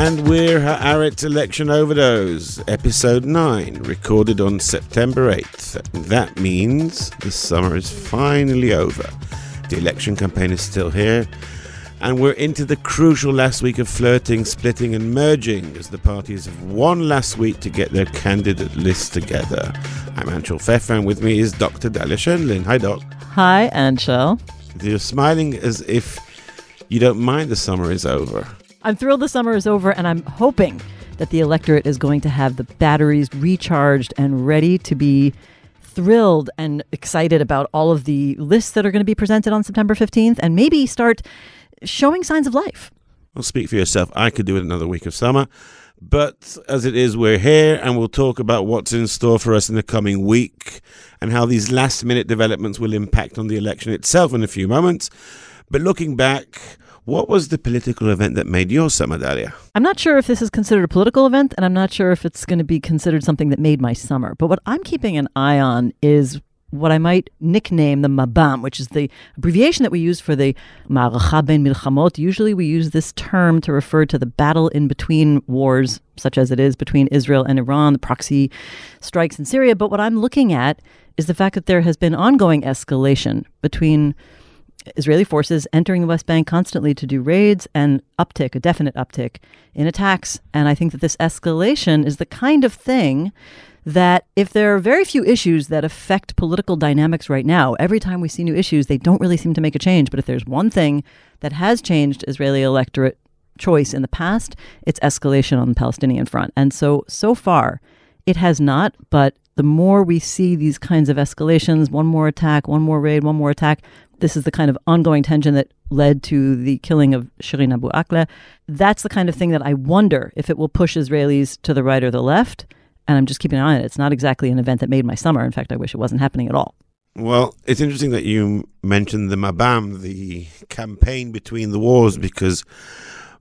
And we're Haaretz Election Overdose, episode 9, recorded on September 8th. That means the summer is finally over. The election campaign is still here, and we're into the crucial last week of flirting, splitting, and merging as the parties have one last week to get their candidate lists together. I'm Anshel Pfeffer, and with me is Dr. Dalia Scheindlin. Hi, Doc. Hi, Anshel. You're smiling as if you don't mind the summer is over. I'm thrilled the summer is over, and I'm hoping that the electorate is going to have the batteries recharged and ready to be thrilled and excited about all of the lists that are going to be presented on September 15th and maybe start showing signs of life. Well, speak for yourself. I could do it another week of summer. But as it is, we're here and we'll talk about what's in store for us in the coming week and how these last minute developments will impact on the election itself in a few moments. But looking back, what was the political event that made your summer, Dalia? I'm not sure if this is considered a political event, and I'm not sure if it's going to be considered something that made my summer. But what I'm keeping an eye on is what I might nickname the Mabam, which is the abbreviation that we use for the Ma'aracha ben Milchamot. Usually we use this term to refer to the battle in between wars, such as it is between Israel and Iran, the proxy strikes in Syria. But what I'm looking at is the fact that there has been ongoing escalation between Israeli forces entering the West Bank constantly to do raids and uptick, a definite uptick in attacks. And I think that this escalation is the kind of thing that if there are very few issues that affect political dynamics right now, every time we see new issues, they don't really seem to make a change. But if there's one thing that has changed Israeli electorate choice in the past, it's escalation on the Palestinian front. And so, so far, it has not. But the more we see these kinds of escalations, one more attack, one more raid, one more attack, this is the kind of ongoing tension that led to the killing of Shireen Abu Akleh. That's the kind of thing that I wonder if it will push Israelis to the right or the left. And I'm just keeping an eye on it. It's not exactly an event that made my summer. In fact, I wish it wasn't happening at all. Well, it's interesting that you mentioned the Mabam, the campaign between the wars, because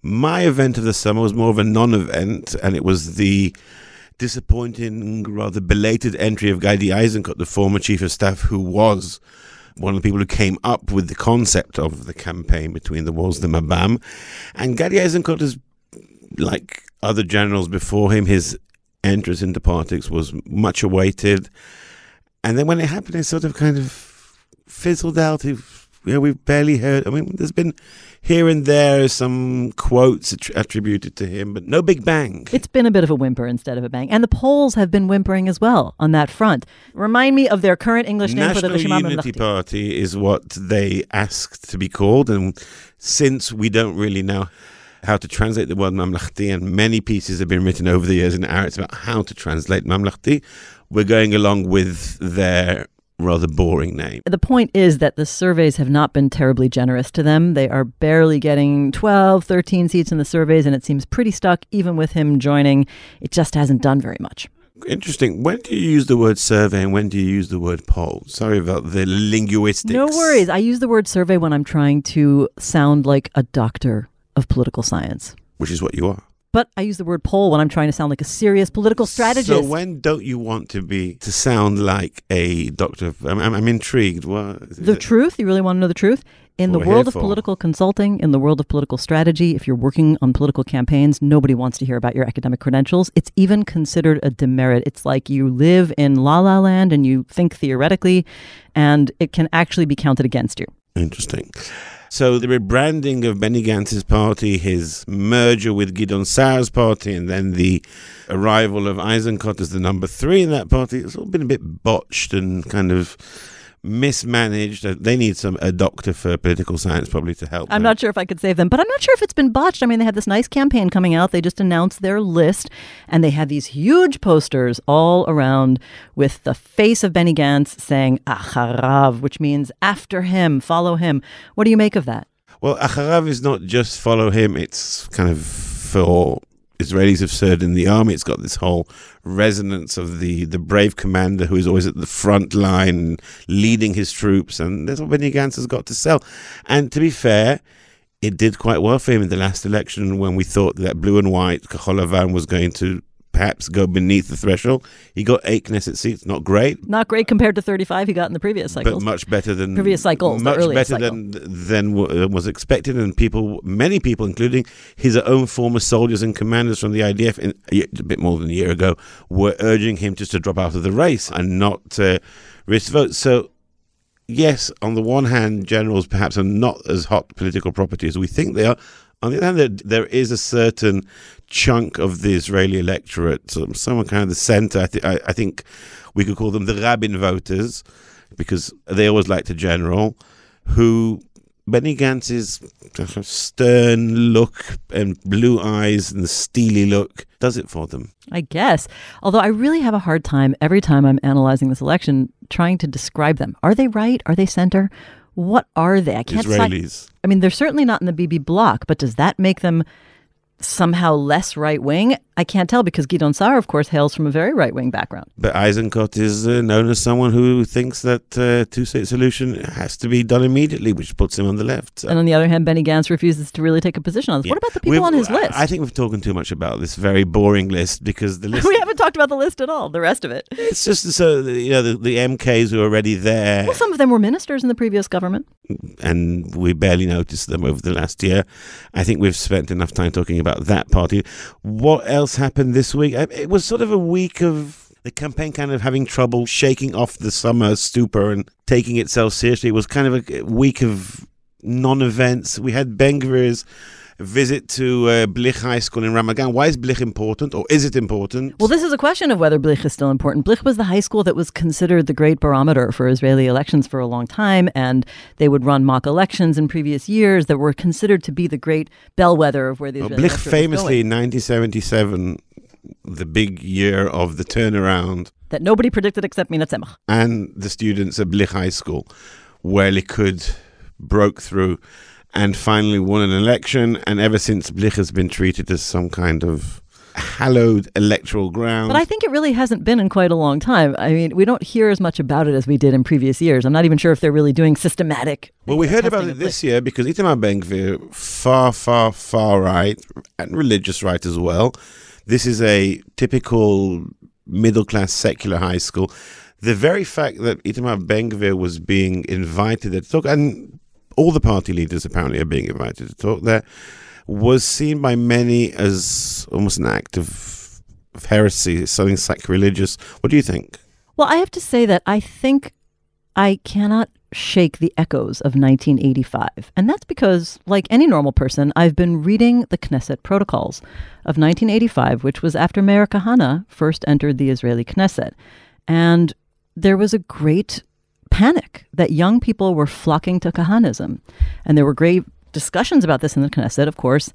my event of the summer was more of a non event, and it was the disappointing, rather belated entry of Gadi Eisenkot, the former chief of staff who was one of the people who came up with the concept of the campaign between the wars, the Mabam. And Gadi Eisenkot is like other generals before him, his entrance into politics was much awaited. And then when it happened, it sort of kind of fizzled out. It, know, we've barely heard. I mean, there's been here and there some quotes attributed to him, but no big bang. It's been a bit of a whimper instead of a bang. And the polls have been whimpering as well on that front. Remind me of their current English name National for the Rishima Unity Party is what they asked to be called. And since we don't really know how to translate the word mamlachti, and many pieces have been written over the years in Arabic about how to translate mamlachti, we're going along with their rather boring name. The point is that the surveys have not been terribly generous to them. They are barely getting 12, 13 seats in the surveys, and it seems pretty stuck even with him joining. It just hasn't done very much. Interesting. When do you use the word survey and when do you use the word poll? Sorry about the linguistics. No worries. I use the word survey when I'm trying to sound like a doctor of political science. Which is what you are. But I use the word poll when I'm trying to sound like a serious political strategist. So when don't you want to be to sound like a doctor? Of, I'm, I'm, intrigued. What, the it? truth? You really want to know the truth? In the world of for. political consulting, in the world of political strategy, if you're working on political campaigns, nobody wants to hear about your academic credentials. It's even considered a demerit. It's like you live in la la land and you think theoretically, and it can actually be counted against you. Interesting. So the rebranding of Benny Gantz's party, his merger with Gidon Sa'ar's party, and then the arrival of Eisenkot as the number three in that party, it's all been a bit botched and kind of mismanaged. Uh, they need some a doctor for political science probably to help. I'm them. not sure if I could save them, but I'm not sure if it's been botched. I mean, they had this nice campaign coming out. They just announced their list, and they had these huge posters all around with the face of Benny Gantz saying "Acharav," which means after him, follow him. What do you make of that? Well, Acharav is not just follow him; it's kind of for Israelis have served in the army. It's got this whole resonance of the, the brave commander who is always at the front line leading his troops. And that's what Benny Gantz has got to sell. And to be fair, it did quite well for him in the last election when we thought that blue and white Kahol Lavan was going to perhaps go beneath the threshold. He got eight Knesset seats, not great, Not great compared to 35 he got in the previous cycle. but much better than Previous cycles, much better cycle. than than uh, was expected. And people, many people, including his own former soldiers and commanders from the IDF, in, a bit more than a year ago, were urging him just to drop out of the race and not uh, risk vote. So. Yes, on the one hand, generals perhaps are not as hot political property as we think they are. On the other hand, there, is a certain chunk of the Israeli electorate, some, some kind of the center. I, th- I, I think we could call them the Rabin voters, because they always liked a general who Benny Gantz's stern look and blue eyes and steely look does it for them. I guess. Although I really have a hard time every time I'm analyzing this election trying to describe them. Are they right? Are they center? What are they? I can't Israelis. I mean, they're certainly not in the BB block, but does that make them somehow less right wing? I can't tell because Gidon Saar, of course, hails from a very right wing background. But Eisenkot is uh, known as someone who thinks that uh, two-state solution has to be done immediately, which puts him on the left. So- And on the other hand, Benny Gantz refuses to really take a position on this. Yeah. What about the people We've- on his list? I think we've talked too much about this very boring list because the list we haven't talked about the list at all, the rest of it. it's just so you know the, the MKs who are already there Well, some of them were ministers in the previous government. and we barely noticed them over the last year. I think we've spent enough time talking about that party. What else happened this week? Uh, It was sort of a week of the campaign kind of having trouble shaking off the summer stupor and taking itself seriously. It was kind of a week of non-events. We had Ben visit to uh, Blich High School in Ramat Gan. Why is Blich important, or is it important? Well, this is a question of whether Blich is still important. Blich was the high school that was considered the great barometer for Israeli elections for a long time, and they would run mock elections in previous years that were considered to be the great bellwether of where the Well, Israeli Blich electorate was famously in 1977, the big year of the turnaround, that nobody predicted except Mina Tzemach. and the students at Blich High School, where Likud broke through and finally won an election. And ever since, Blich has been treated as some kind of hallowed electoral ground. But I think it really hasn't been in quite a long time. I mean, we don't hear as much about it as we did in previous years. I'm not even sure if they're really doing systematic. Well, we heard about it this year because Itamar Ben Gvir, far, far, far right, and religious right as well. This is a typical middle class secular high school. The very fact that Itamar Ben Gvir was being invited to talk, and all the party leaders apparently are being invited to talk there, was seen by many as almost an act of, of heresy, something sacrilegious. What do you think? Well, I have to say that I think I cannot shake the echoes of 1985. And that's because, like any normal person, I've been reading the Knesset protocols of 1985, which was after Meir Kahana first entered the Israeli Knesset. And there was a great panic that young people were flocking to Kahanism. And there were great discussions about this in the Knesset, of course,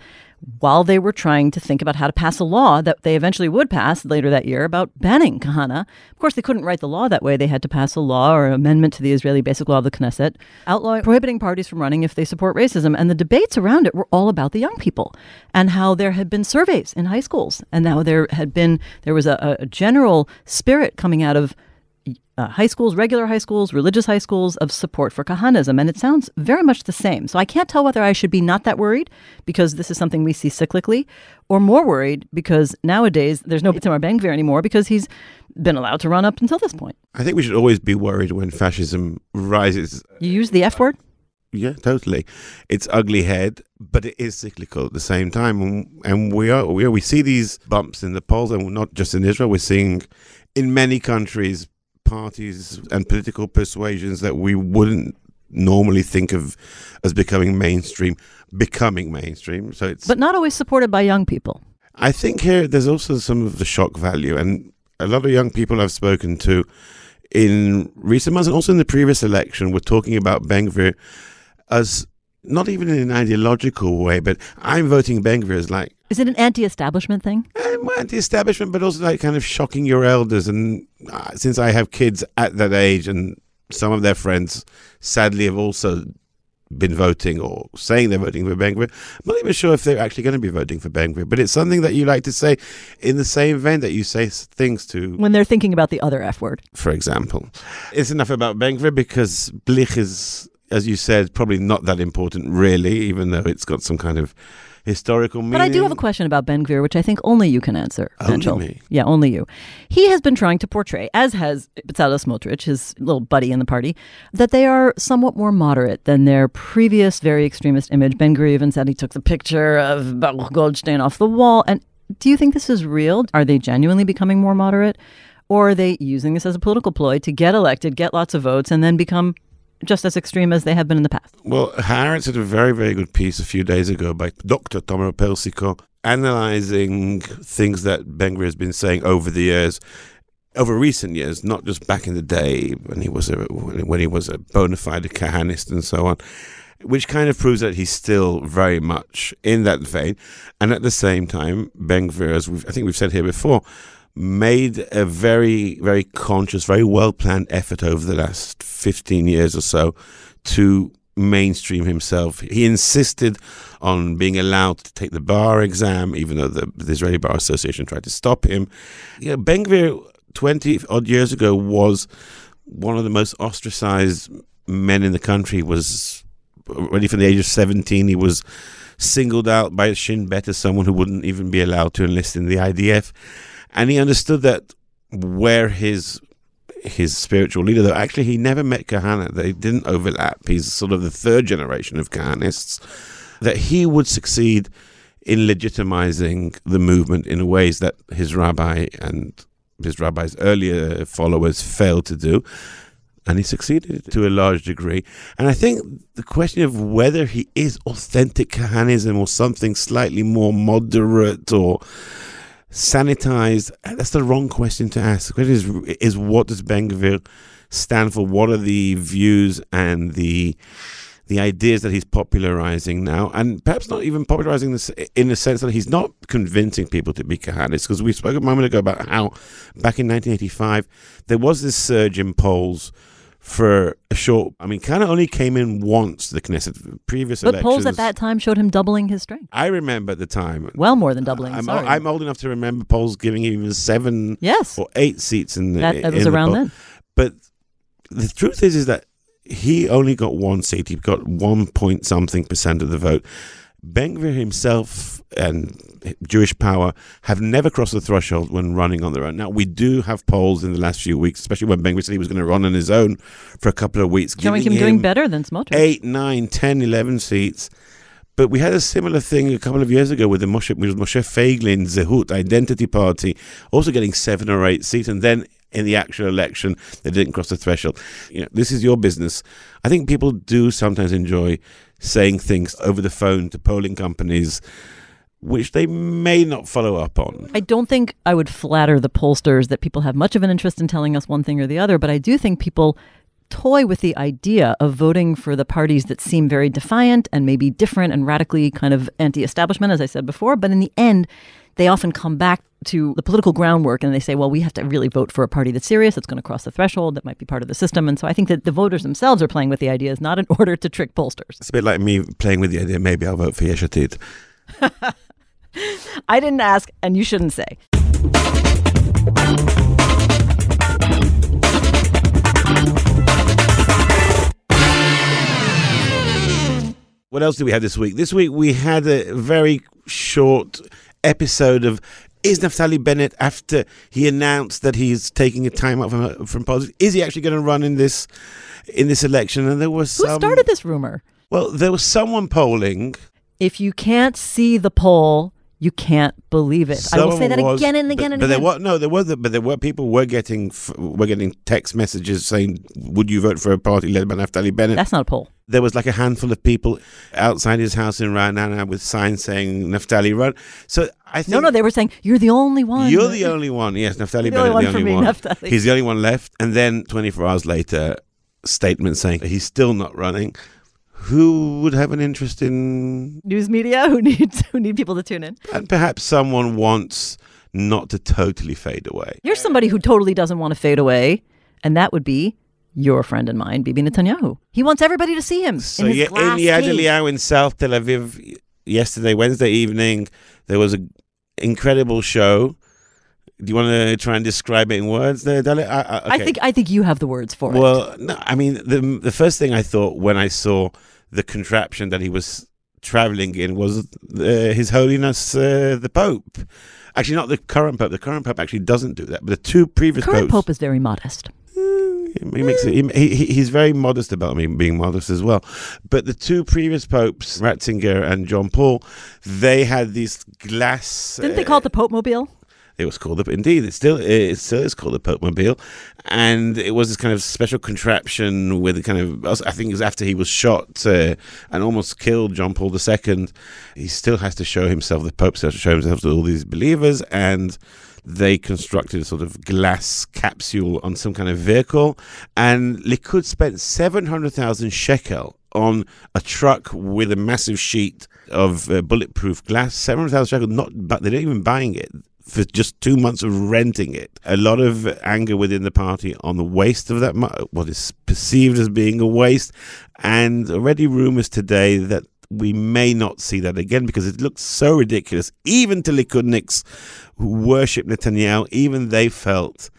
while they were trying to think about how to pass a law that they eventually would pass later that year about banning Kahana. Of course, they couldn't write the law that way. They had to pass a law or an amendment to the Israeli Basic Law of the Knesset, outlawing, prohibiting parties from running if they support racism. And the debates around it were all about the young people and how there had been surveys in high schools and how there had been, there was a, a general spirit coming out of uh, high schools, regular high schools, religious high schools of support for Kahanism. And it sounds very much the same. So I can't tell whether I should be not that worried because this is something we see cyclically or more worried because nowadays there's no Itamar Ben Gvir anymore because he's been allowed to run up until this point. I think we should always be worried when fascism rises You use the F word? Yeah, totally. It's ugly head, but it is cyclical at the same time, and, and we are we are, we see these bumps in the polls, and not just in Israel. We're seeing in many countries parties and political persuasions that we wouldn't normally think of as becoming mainstream, becoming mainstream. So it's. But not always supported by young people. I think here there's also some of the shock value, and a lot of young people I've spoken to in recent months and also in the previous election were talking about Ben-Gvir as not even in an ideological way, but I'm voting Ben-Gvir as like Is it an anti establishment thing? I'm anti-establishment, but also like kind of shocking your elders. And uh, since I have kids at that age, and some of their friends sadly have also been voting or saying they're voting for Ben. I'm not even sure if they're actually going to be voting for Ben but it's something that you like to say in the same vein that you say things to, When they're thinking about the other F word. for example. It's enough about Ben because Blich is, as you said, probably not that important really, even though it's got some kind of historical meaning. But I do have a question about Ben Gvir, which I think only you can answer. Only Anshel. me. Yeah, only you. He has been trying to portray, as has Bezalel Smotrich, his little buddy in the party, that they are somewhat more moderate than their previous very extremist image. Ben Gvir even said he took the picture of Baruch Goldstein off the wall. And do you think this is real? Are they genuinely becoming more moderate? Or are they using this as a political ploy to get elected, get lots of votes, and then become just as extreme as they have been in the past? Well, Haaretz did a very, very good piece a few days ago by Dr. Tomer Persico analyzing things that Ben has been saying over the years, over recent years, not just back in the day when he was a when he was a bona fide Kahanist and so on, which kind of proves that he's still very much in that vein. And at the same time, Ben as I think we've said here before, made a very, very conscious, very well planned effort over the last 15 years or so to mainstream himself. He insisted on being allowed to take the bar exam, even though the, the Israeli Bar Association tried to stop him. You know, Ben Gvir, 20 odd years ago, was one of the most ostracized men in the country, was already from the age of 17, he was singled out by Shin Bet as someone who wouldn't even be allowed to enlist in the IDF. And he understood that where his his spiritual leader, though actually he never met Kahana, they didn't overlap. He's sort of the third generation of Kahanists, that he would succeed in legitimizing the movement in ways that his rabbi and his rabbi's earlier followers failed to do. And he succeeded to a large degree. And I think the question of whether he is authentic Kahanism or something slightly more moderate or sanitized, that's the wrong question to ask. The question is, is what does Ben Gvir stand for? What are the views and the the ideas that he's popularizing now, and perhaps not even popularizing this in the sense that he's not convincing people to be Kahanists, because we spoke a moment ago about how back in 1985 there was this surge in polls for a short. I mean, kind of only came in once the Knesset previous But elections. polls at that time showed him doubling his strength. I remember at the time. Well more than doubling. I'm, sorry. I'm old enough to remember polls giving him seven yes. or eight seats in the. That, that was the around poll. then. But the truth is, is that he only got one seat. He got one point something percent of the vote. Ben Gvir himself and Jewish Power have never crossed the threshold when running on their own. Now, we do have polls in the last few weeks, especially when Ben Gvir said he was going to run on his own for a couple of weeks, Showing him doing better than Smotrich. eight, nine, 10, 11 seats. But we had a similar thing a couple of years ago with the Moshe, with Moshe Feiglin, Zehut, Identity Party, also getting seven or eight seats. And then in the actual election, they didn't cross the threshold. You know, this is your business. I think people do sometimes enjoy saying things over the phone to polling companies, which they may not follow up on. I don't think I would flatter the pollsters that people have much of an interest in telling us one thing or the other, but I do think people toy with the idea of voting for the parties that seem very defiant and maybe different and radically kind of anti establishment, as I said before. But in the end, they often come back to the political groundwork and they say, well, we have to really vote for a party that's serious, that's going to cross the threshold, that might be part of the system. And so I think that the voters themselves are playing with the ideas, not in order to trick pollsters. It's a bit like me playing with the idea maybe I'll vote for Yesh Atid. I didn't ask, and you shouldn't say. What else do we have this week? This week we had a very short episode of is Naftali Bennett after he announced that he's taking a time out from, from politics? Is he actually going to run in this in this election? And there was Who some. started this rumor? Well, there was someone polling. If you can't see the poll, you can't believe it. I will say that was- again and again but, and but again. there were no, there the, but there were people were getting were getting text messages saying, "Would you vote for a party led by Naftali Bennett?" That's not a poll. there was like a handful of people outside his house in Ra'anana with signs saying Naftali run. So I think No, no, they were saying you're the only one. you're the only one. Yes, Naftali the Bennett, only one the only one. Naftali. He's the only one left. And then 24 hours later, statement saying he's still not running. Who would have an interest in? news media who needs who need people to tune in. And perhaps someone wants not to totally fade away. Here's somebody who totally doesn't want to fade away, and that would be your friend and mine, Bibi Netanyahu. He wants everybody to see him So in his yeah, glass in Yad. In South Tel Aviv yesterday, Wednesday evening, there was an incredible show. Do you want to try and describe it in words there, Dalia? I, I, I think I think you have the words for it. Well, no, I mean, the the first thing I thought when I saw the contraption that he was traveling in was uh, His Holiness uh, the Pope. Actually, not the current Pope. The current Pope actually doesn't do that. But the two previous Current popes. Pope is very modest. He makes it, he, he, he's very modest about me being modest as well. But the two previous popes, Ratzinger and John Paul, they had these glass. Didn't they call it the Pope Mobile? It was called the indeed. It still it still is called the Pope Mobile, and it was this kind of special contraption with a kind of I think it was after he was shot uh, and almost killed John Paul II. He still has to show himself. The Pope still has to show himself to all these believers, and they constructed a sort of glass capsule on some kind of vehicle, and Likud spent seven hundred thousand shekel on a truck with a massive sheet of uh, bulletproof glass. Seven hundred thousand shekel, not but they're not even buying it for just two months of renting it. A lot of anger within the party on the waste of that, mo- what is perceived as being a waste, and already rumors today that we may not see that again because it looks so ridiculous. Even to Likudniks who worship Netanyahu, even they felt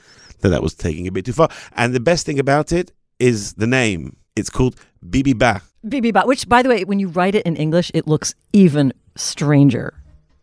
that that was taking a bit too far. And the best thing about it is the name. It's called Bibi Ba. Bibi Bot, which, by the way, when you write it in English, it looks even stranger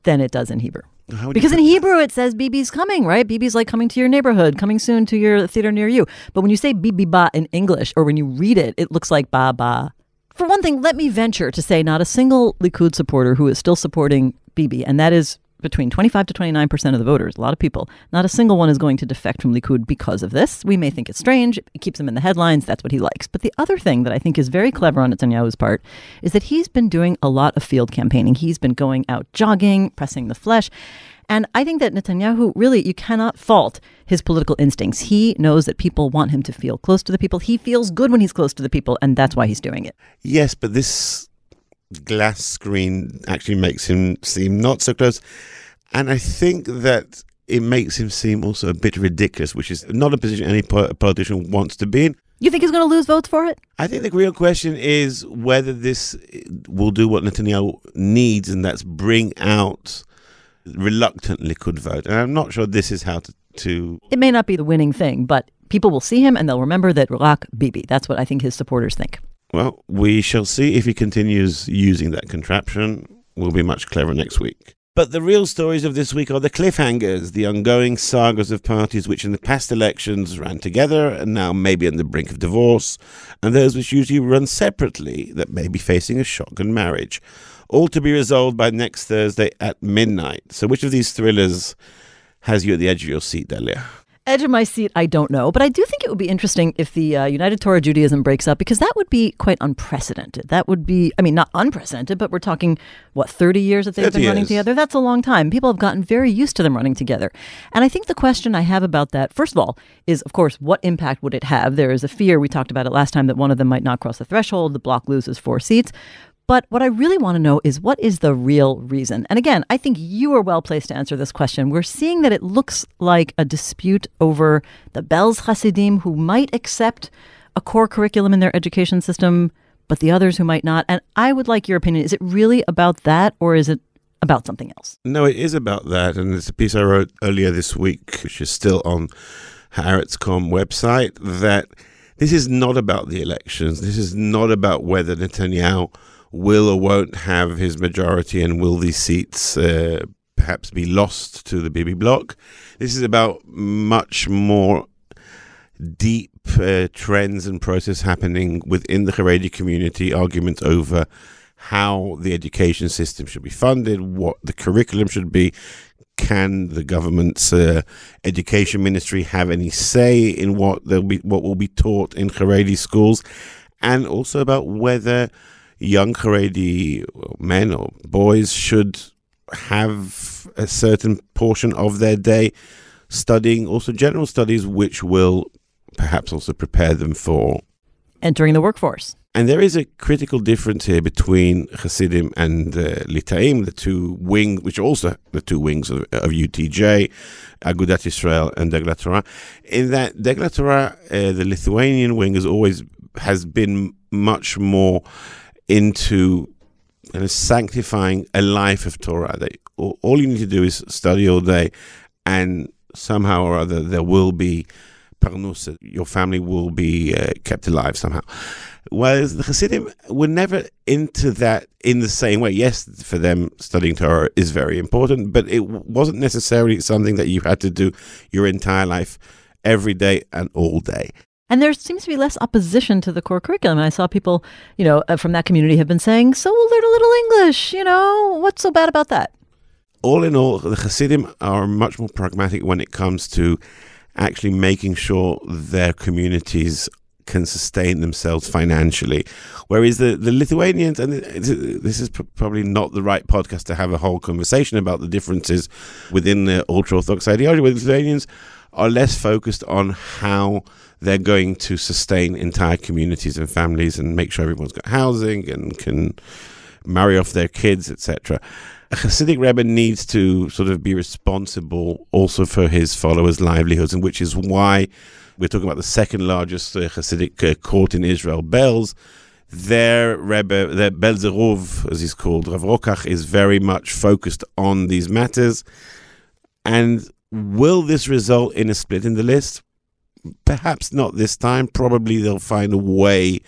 than it does in Hebrew. Because in Hebrew it says BB's coming, right? BB's like coming to your neighborhood, coming soon to your theater near you. But when you say Bibi Ba in English or when you read it, it looks like Ba Ba. For one thing, let me venture to say not a single Likud supporter who is still supporting Bibi, and that is between 25 to 29% of the voters, a lot of people, not a single one is going to defect from Likud because of this. We may think it's strange. It keeps him in the headlines. That's what he likes. But the other thing that I think is very clever on Netanyahu's part is that he's been doing a lot of field campaigning. He's been going out jogging, pressing the flesh. And I think that Netanyahu really, you cannot fault his political instincts. He knows that people want him to feel close to the people. He feels good when he's close to the people, and that's why he's doing it. Yes, but this glass screen actually makes him seem not so close. And I think that it makes him seem also a bit ridiculous, which is not a position any politician wants to be in. You think he's going to lose votes for it? I think the real question is whether this will do what Netanyahu needs, and that's bring out reluctant Likud vote. And I'm not sure this is how to, to It may not be the winning thing, but people will see him and they'll remember that Rak Bibi. That's what I think his supporters think. Well, we shall see if he continues using that contraption. We'll be much cleverer next week. But the real stories of this week are the cliffhangers, the ongoing sagas of parties which in the past elections ran together and now may be on the brink of divorce, and those which usually run separately that may be facing a shotgun marriage. All to be resolved by next Thursday at midnight. So, which of these thrillers has you at the edge of your seat, Dalia? Edge of my seat, I don't know, but I do think it would be interesting if the uh, United Torah Judaism breaks up because that would be quite unprecedented. That would be, I mean, not unprecedented, but we're talking, what, 30 years that they've been running years. together? That's a long time. People have gotten very used to them running together. And I think the question I have about that, first of all, is, of course, what impact would it have? There is a fear, we talked about it last time, that one of them might not cross the threshold, the bloc loses four seats. But what I really want to know is what is the real reason? And again, I think you are well placed to answer this question. We're seeing that it looks like a dispute over the Belz Hasidim who might accept a core curriculum in their education system, but the others who might not. And I would like your opinion. Is it really about that or is it about something else? No, it is about that, and it's a piece I wrote earlier this week, which is still on Haaretzcom website. That this is not about the elections. This is not about whether Netanyahu will or won't have his majority, and will these seats uh, perhaps be lost to the Bibi bloc. This is about much more deep uh, trends and process happening within the Haredi community, arguments over how the education system should be funded, what the curriculum should be. Can the government's uh, education ministry have any say in what they'll be, what will be taught in Haredi schools, and also about whether young Haredi men or boys should have a certain portion of their day studying also general studies, which will perhaps also prepare them for. Entering the workforce. And there is a critical difference here between Hasidim and uh, Litaim, the two wings, which are also the two wings of, of UTJ, Agudat Israel and Degel HaTorah, in that Degel HaTorah, uh, the Lithuanian wing, has always has been much more into and sanctifying a life of Torah. They, all, you need to do is study all day, and somehow or other there will be parnus. Your family will be uh, kept alive somehow. Whereas the Hasidim were never into that in the same way. Yes, for them, studying Torah is very important, but it wasn't necessarily something that you had to do your entire life, every day and all day. And there seems to be less opposition to the core curriculum. And I saw people, you know, uh, from that community have been saying, so we'll learn a little English, you know, what's so bad about that? All in all, the Hasidim are much more pragmatic when it comes to actually making sure their communities can sustain themselves financially. Whereas the, the Lithuanians, and this is probably not the right podcast to have a whole conversation about the differences within the ultra Orthodox ideology, where the Lithuanians are less focused on how they're going to sustain entire communities and families and make sure everyone's got housing and can marry off their kids, etc. A Hasidic Rebbe needs to sort of be responsible also for his followers' livelihoods, and which is why we're talking about the second largest uh, Hasidic uh, court in Israel, Belz. Their Rebbe, their Belzerov, as he's called, Rav Rokach, is very much focused on these matters. And will this result in a split in the list? Perhaps not this time. Probably they'll find a way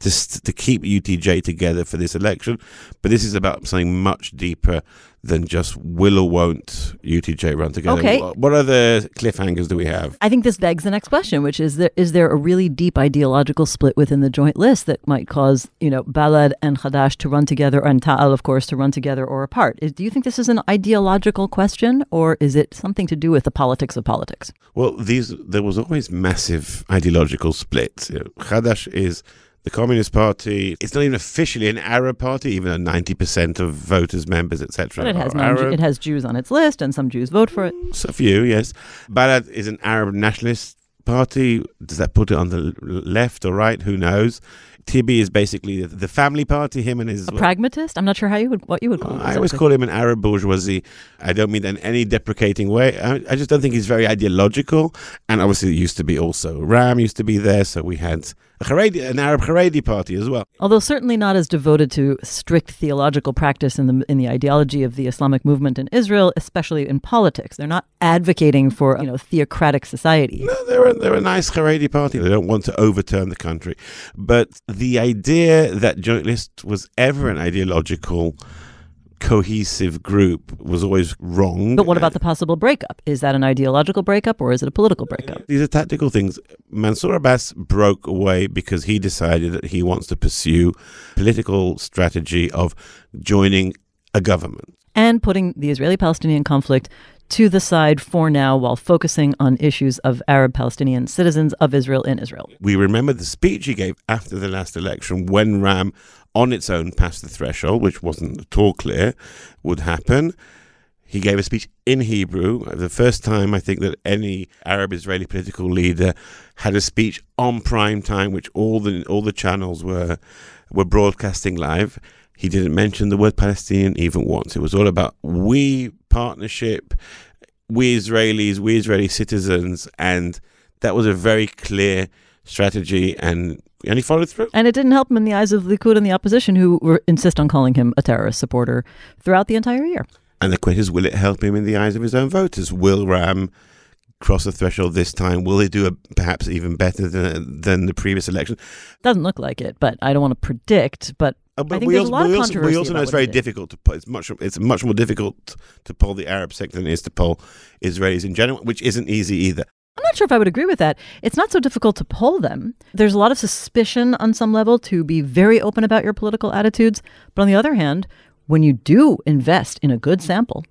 to, to keep UTJ together for this election. But this is about something much deeper than just will or won't UTJ run together. Okay. What other cliffhangers do we have? I think this begs the next question, which is there is there a really deep ideological split within the joint list that might cause, you know, Balad and Hadash to run together and Ta'al, of course, to run together or apart? Do you think this is an ideological question or is it something to do with the politics of politics? Well, these there was always massive ideological splits. You know, Hadash is the Communist Party, it's not even officially an Arab party, even though 90% of voters, members, etc. But it has, it has Jews on its list, and some Jews vote for it. So a few, yes. Balad is an Arab nationalist party. Does that put it on the left or right? Who knows? Tibi is basically the family party. Him and his a pragmatist. I'm not sure how you would what you would call him. I always call him an Arab bourgeoisie. I don't mean that in any deprecating way. I, I, just don't think he's very ideological. And obviously, it used to be also Ram used to be there, so we had a Haredi, an Arab Haredi party as well. Although certainly not as devoted to strict theological practice in the in the ideology of the Islamic movement in Israel, especially in politics. They're not advocating for you know theocratic society. No, they're a, they're a nice Haredi party. They don't want to overturn the country, but the idea that joint list was ever an ideological cohesive group was always wrong. But what about the possible breakup? Is that an ideological breakup or is it a political breakup? These are tactical things. Mansour Abbas broke away because he decided that he wants to pursue political strategy of joining a government and putting the Israeli-Palestinian conflict to the side for now while focusing on issues of Arab Palestinian citizens of Israel in Israel. We remember the speech he gave after the last election when Ram on its own past the threshold, which wasn't at all clear would happen. He gave a speech in Hebrew, the first time I think that any Arab Israeli political leader had a speech on prime time, which all the all the channels were were broadcasting live. He didn't mention the word Palestinian even once. It was all about we partnership, we Israelis, we Israeli citizens, and that was a very clear strategy and and he followed through. And it didn't help him in the eyes of the Likud and the opposition, who were, insist on calling him a terrorist supporter throughout the entire year. And the question is, will it help him in the eyes of his own voters? Will Ram cross the threshold this time? Will they do a, perhaps even better than than the previous election? Doesn't look like it, but I don't want to predict. But uh, but I think we there's also, a lot of controversy. we also know it's very difficult to pull. It's much. It's much more difficult to pull the Arab sector than it is to pull Israelis in general, which isn't easy either. I'm not sure if I would agree with that. It's not so difficult to poll them. There's a lot of suspicion on some level to be very open about your political attitudes. But on the other hand, when you do invest in a good sample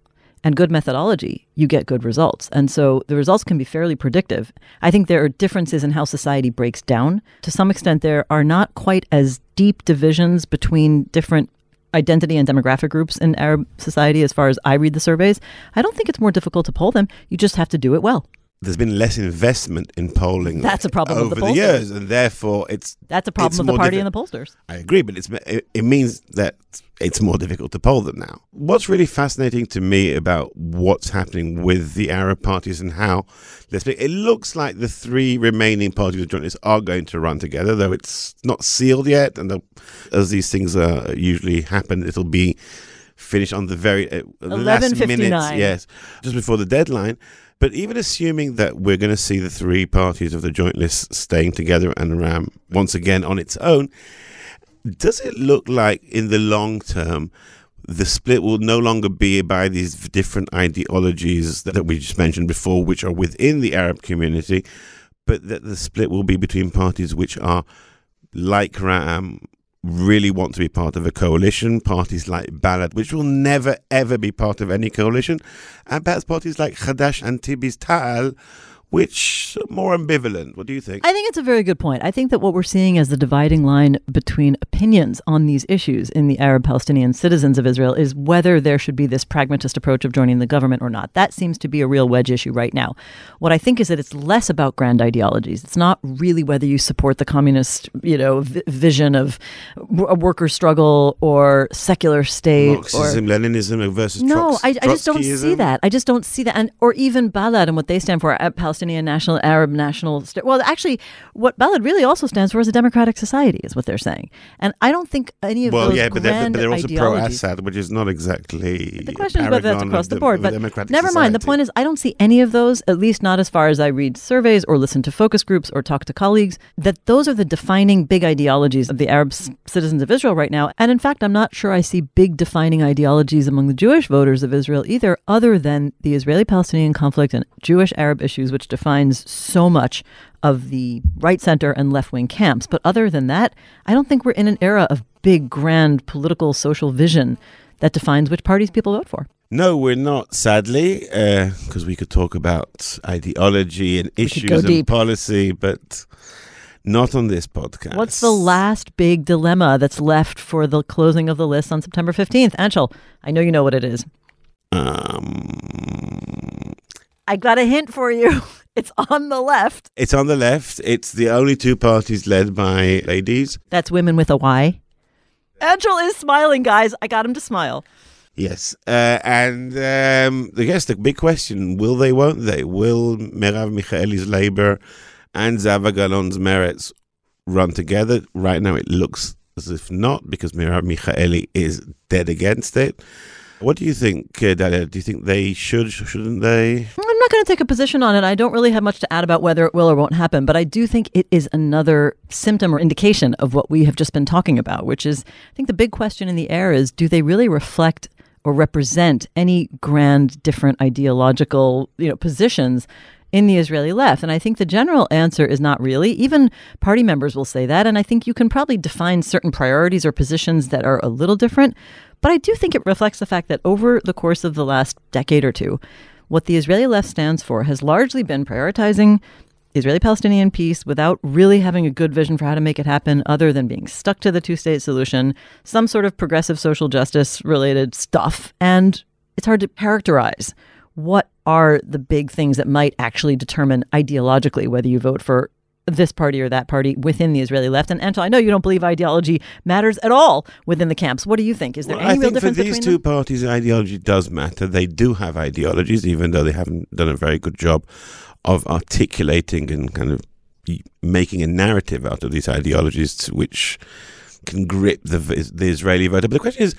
and good methodology, you get good results. And so the results can be fairly predictive. I think there are differences in how society breaks down. To some extent, there are not quite as deep divisions between different identity and demographic groups in Arab society as far as I read the surveys. I don't think it's more difficult to poll them. You just have to do it well there's been less investment in polling. That's a problem over the, the, years, and therefore it's that's a problem with the party and the pollsters. I agree, but it's it, it, means that it's more difficult to poll them now. What's really fascinating to me about what's happening with the Arab parties and how let's be, it looks like the three remaining parties of joint are going to run together, though it's not sealed yet, and as these things uh, usually happen, it'll be finished on the very uh, last minute, yes, just before the deadline But even assuming that we're going to see the three parties of the joint list staying together and Ram once again on its own, does it look like in the long term the split will no longer be by these different ideologies that, we just mentioned before, which are within the Arab community, but that the split will be between parties which are like Ram really want to be part of a coalition, parties like Balad, which will never ever be part of any coalition, and perhaps parties like Hadash and Tibis Ta'al, which more ambivalent. What do you think? I think it's a very good point. I think that what we're seeing as the dividing line between opinions on these issues in the Arab Palestinian citizens of Israel is whether there should be this pragmatist approach of joining the government or not. That seems to be a real wedge issue right now. What I think is that it's less about grand ideologies. It's not really whether you support the communist, you know, v- vision of a worker struggle or secular state Marxism, or Leninism versus no, Trots- I, I just don't see that. I just don't see that, and or even Balad and what they stand for, uh, Palestinian National Arab National. St- well, actually, what Balad really also stands for is a democratic society, is what they're saying. And I don't think any of Well, those yeah, but they're, but they're also pro Assad, which is not exactly. The question is whether that's across the, board, but never mind. The point is, I don't see any of those, at least not as far as I read surveys or listen to focus groups or talk to colleagues, that those are the defining big ideologies of the Arab s- citizens of Israel right now. And in fact, I'm not sure I see big defining ideologies among the Jewish voters of Israel either, other than the Israeli Palestinian conflict and Jewish Arab issues, which defines so much of the right center and left wing camps. But other than that, I don't think we're in an era of big, grand political social vision that defines which parties people vote for. No, we're not, sadly, because we could talk about ideology and issues and deep. policy, but not on this podcast. What's the last big dilemma that's left for the closing of the list on September 15th? Anshel, I know you know what it is. Um, I got a hint for you. It's on the left. it's on the left. It's the only two parties led by ladies. That's women with a Y. Anshel is smiling, guys. I got him to smile. Yes, uh, and um, I guess the big question: Will they? Won't they? Will Merav Michaeli's Labour and Zehava Galon's Meretz run together? Right now, it looks as if not, because Merav Michaeli is dead against it. What do you think, uh, Dalia? Do you think they should? Shouldn't they? Going to take a position on it. I don't really have much to add about whether it will or won't happen, but I do think it is another symptom or indication of what we have just been talking about, which is I think the big question in the air is do they really reflect or represent any grand different ideological, you know, positions in the Israeli left? And I think the general answer is not really. Even party members will say that, and I think you can probably define certain priorities or positions that are a little different, but I do think it reflects the fact that over the course of the last decade or two, what the Israeli left stands for has largely been prioritizing Israeli Palestinian peace without really having a good vision for how to make it happen, other than being stuck to the two state solution, some sort of progressive social justice related stuff. And it's hard to characterize what are the big things that might actually determine ideologically whether you vote for this party or that party within the Israeli left. And Anshel, I know you don't believe ideology matters at all within the camps. What do you think? Is there Well, any I real think for these two them? parties, ideology does matter. They do have ideologies, even though they haven't done a very good job of articulating and kind of making a narrative out of these ideologies, which can grip the the Israeli voter. But the question is,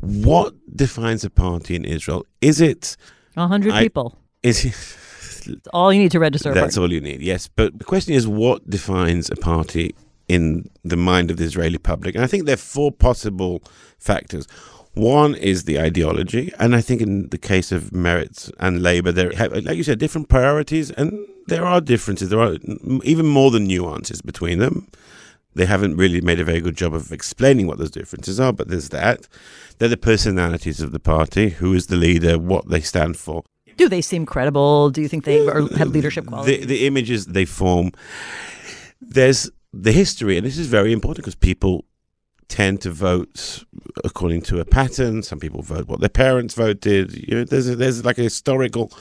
what defines a party in Israel? Is it A hundred people. is it, It's all you need to register that's all you need? Yes, but the question is, what defines a party in the mind of the Israeli public? And I think there are four possible factors. One is the ideology, and I think in the case of Meretz and Labour, there like you said, different priorities, and there are differences. There are even more than nuances between them. They haven't really made a very good job of explaining what those differences are, but there's that. They're the personalities of the party, who is the leader, what they stand for. Do they seem credible? Do you think they are, have leadership qualities? The, the images they form. There's the history, and this is very important because people tend to vote according to a pattern. Some people vote what their parents voted. You know, there's a, there's like a historical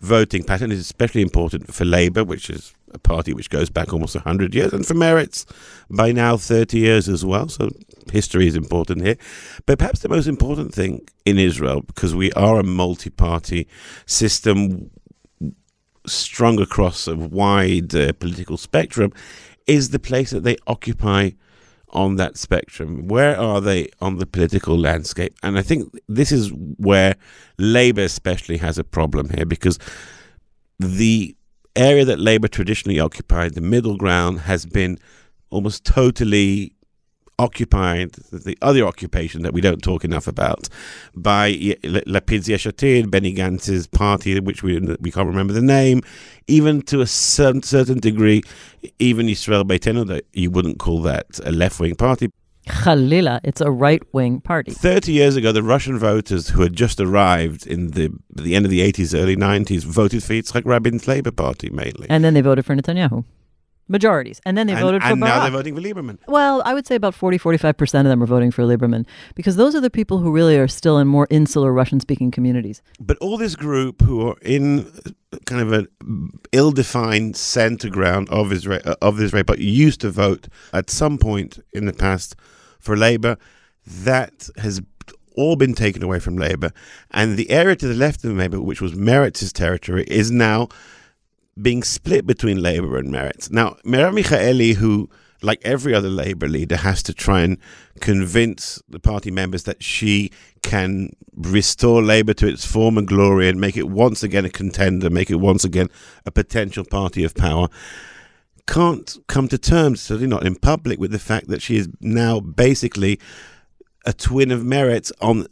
voting pattern. It's especially important for Labour, which is a party which goes back almost 100 years, and for Meretz, by now 30 years as well. So history is important here. But perhaps the most important thing in Israel, because we are a multi party system strung across a wide uh, political spectrum, is the place that they occupy on that spectrum. Where are they on the political landscape? And I think this is where Labour especially has a problem here because the area that Labour traditionally occupied, the middle ground, has been almost totally occupied, the other occupation that we don't talk enough about, by Lapid's Yesh Atid, Benny Gantz's party, which we we can't remember the name, even to a certain, certain degree, even Israel Beitenu, that you wouldn't call that a left wing party. Khalila, it's a right wing party. 30 years ago, the Russian voters who had just arrived in the the end of the 80s, early 90s voted for Yitzhak Rabin's Labour Party mainly. And then they voted for Netanyahu majorities. And then they and, voted for and Barak. now they're voting for Lieberman. Well, I would say about 40, 45% of them are voting for Lieberman because those are the people who really are still in more insular Russian speaking communities. But all this group who are in kind of an ill-defined center ground of Israel, of Israel, but used to vote at some point in the past for Labour, that has all been taken away from Labour. And the area to the left of Labour, which was Meretz's territory, is now being split between Labour and Meretz. Now, Merav Michaeli, who, like every other Labour leader, has to try and convince the party members that she can restore Labour to its former glory and make it once again a contender, make it once again a potential party of power, can't come to terms, certainly not in public, with the fact that she is now basically a twin of Meretz on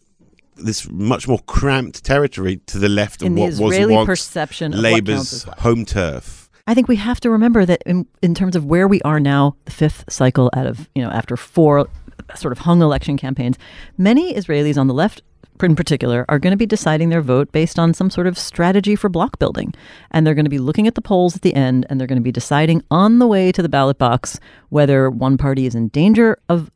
this much more cramped territory to the left in of the what was once perception of Labour's home turf. I think we have to remember that in, in terms of where we are now, the fifth cycle out of, you know, after four sort of hung election campaigns, many Israelis on the left in particular are going to be deciding their vote based on some sort of strategy for block building. And they're going to be looking at the polls at the end and they're going to be deciding on the way to the ballot box whether one party is in danger of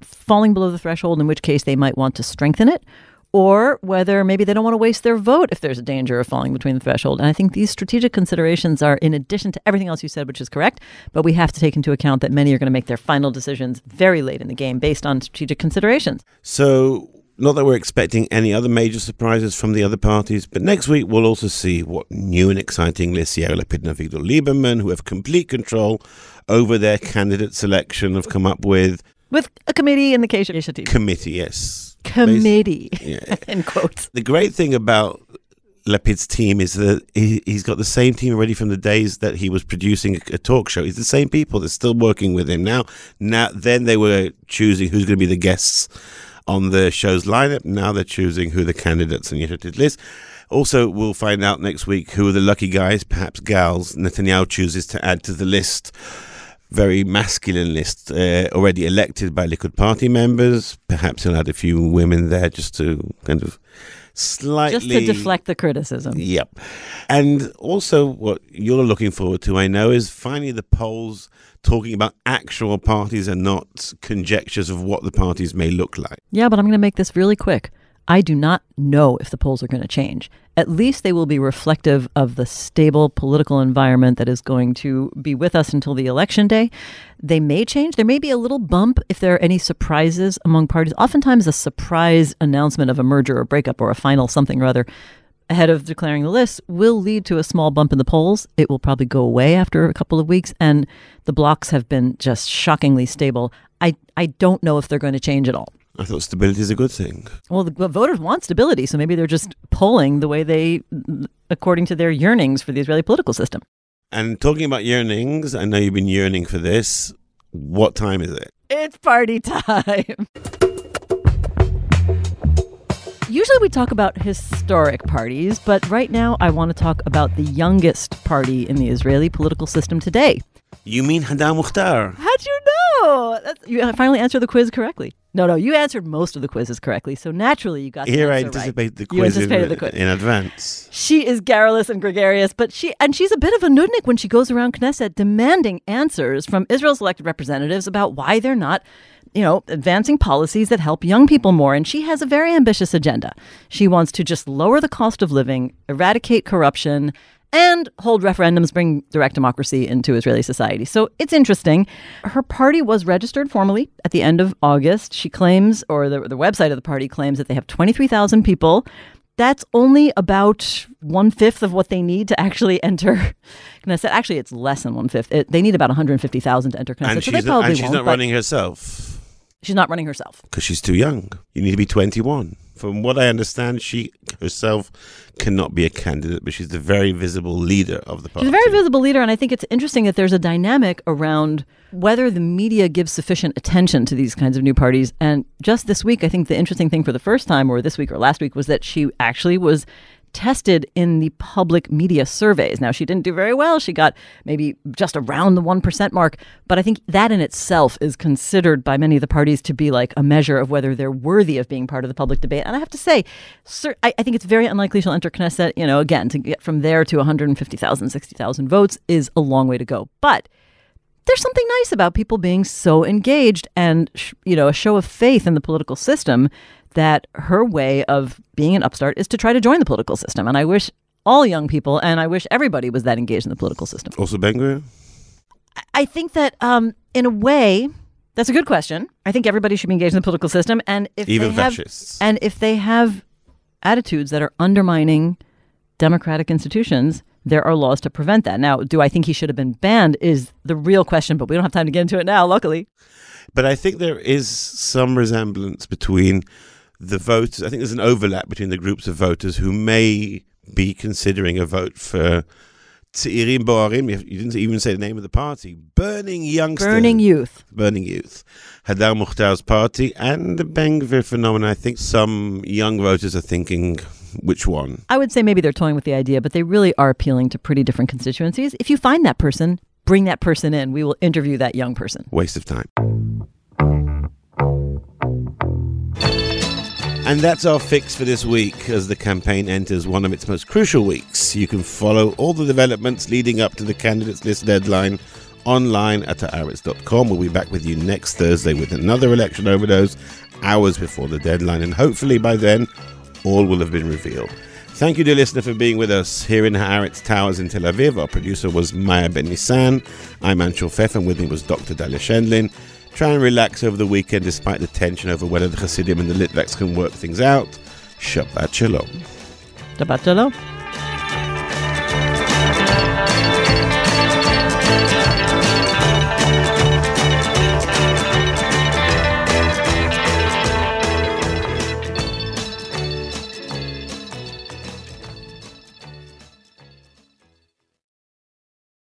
falling below the threshold, in which case they might want to strengthen it, or whether maybe they don't want to waste their vote if there's a danger of falling between the threshold. And I think these strategic considerations are in addition to everything else you said, which is correct, but we have to take into account that many are going to make their final decisions very late in the game based on strategic considerations. So, not that we're expecting any other major surprises from the other parties, but next week we'll also see what new and exciting Yair Lapid and Avigdor Lieberman, who have complete control over their candidate selection, have come up with. With a committee in the case Atid. Committee, yes committee yeah. in quotes. The great thing about Lapid's team is that he, has got the same team already from the days that he was producing a, a, talk show. It's the same people that's still working with him now. Now, then they were choosing who's going to be the guests on the show's lineup. Now they're choosing who the candidates on Yesh list. Also, we'll find out next week who are the lucky guys, perhaps gals, Netanyahu chooses to add to the list very masculine list uh, already elected by Likud Party members. Perhaps he'll add a few women there just to kind of slightly just to deflect the criticism. Yep. And also, what you're looking forward to, I know, is finally the polls talking about actual parties and not conjectures of what the parties may look like. Yeah, but I'm going to make this really quick. I do not know if the polls are going to change. At least they will be reflective of the stable political environment that is going to be with us until the election day. They may change. There may be a little bump if there are any surprises among parties. Oftentimes, a surprise announcement of a merger or breakup or a final something or other ahead of declaring the list will lead to a small bump in the polls. It will probably go away after a couple of weeks, and the blocks have been just shockingly stable. I, I don't know if they're going to change at all. I thought stability is a good thing. Well, the voters want stability, so maybe they're just polling the way they, according to their yearnings for the Israeli political system. And talking about yearnings, I know you've been yearning for this. What time is it? It's party time. Usually we talk about historic parties, but right now I want to talk about the youngest party in the Israeli political system today. You mean Hadar Mukhtar? How'd you know? That's, you finally answered the quiz correctly. No, no, you answered most of the quizzes correctly, so naturally you got the answer. here. I anticipate right. the quiz, in, the quiz in advance. She is garrulous and gregarious, but she and she's a bit of a nudnik when she goes around Knesset demanding answers from Israel's elected representatives about why they're not, you know, advancing policies that help young people more. And she has a very ambitious agenda. She wants to just lower the cost of living, eradicate corruption, and hold referendums, bring direct democracy into Israeli society. So it's interesting. Her party was registered formally at the end of August. She claims, or the, the website of the party claims, that they have 23,000 people. That's only about one fifth of what they need to actually enter Knesset. Actually, it's less than one fifth. It, they need about 150,000 to enter Knesset. And so she's, they probably not, and she's won't, not running herself. She's not running herself. Because she's too young. You need to be 21. From what I understand, she herself cannot be a candidate, but she's the very visible leader of the party. She's a very visible leader, and I think it's interesting that there's a dynamic around whether the media gives sufficient attention to these kinds of new parties. And just this week, I think the interesting thing for the first time, or this week or last week, was that she actually was tested in the public media surveys. Now, she didn't do very well. She got maybe just around the 1% mark. But I think that in itself is considered by many of the parties to be like a measure of whether they're worthy of being part of the public debate. And I have to say, sir, I, I think it's very unlikely she'll enter Knesset. You know, again, to get from there to 150,000, 60,000 votes is a long way to go. But there's something nice about people being so engaged and, you know, a show of faith in the political system that her way of being an upstart is to try to join the political system. And I wish all young people, and I wish everybody was that engaged in the political system. Also, Ben I think that, um, in a way, that's a good question. I think everybody should be engaged in the political system, and if even they have, fascists, and if they have attitudes that are undermining democratic institutions, there are laws to prevent that. Now, do I think he should have been banned? Is the real question, but we don't have time to get into it now. Luckily, but I think there is some resemblance between the voters. I think there's an overlap between the groups of voters who may be considering a vote for Tz'irim Boarim. You didn't even say the name of the party. Burning Youngsters. Burning Youth. Burning Youth. Hadar Mukhtar's party and the Ben Gvir phenomenon. I think some young voters are thinking, which one? I would say maybe they're toying with the idea, but they really are appealing to pretty different constituencies. If you find that person, bring that person in. We will interview that young person. Waste of time. And that's our fix for this week as the campaign enters one of its most crucial weeks. You can follow all the developments leading up to the candidates list deadline online at haaretz.com. We'll be back with you next Thursday with another election overdose, hours before the deadline, and hopefully by then all will have been revealed. Thank you, dear listener, for being with us here in Haaretz Towers in Tel Aviv. Our producer was Maya Ben Nissan. I'm Anshel Pfeff, and with me was Dr. Dalia Scheindlin. Try and relax over the weekend despite the tension over whether the Hasidim and the Litvaks can work things out. Shabbat Shalom. Shabbat Shalom.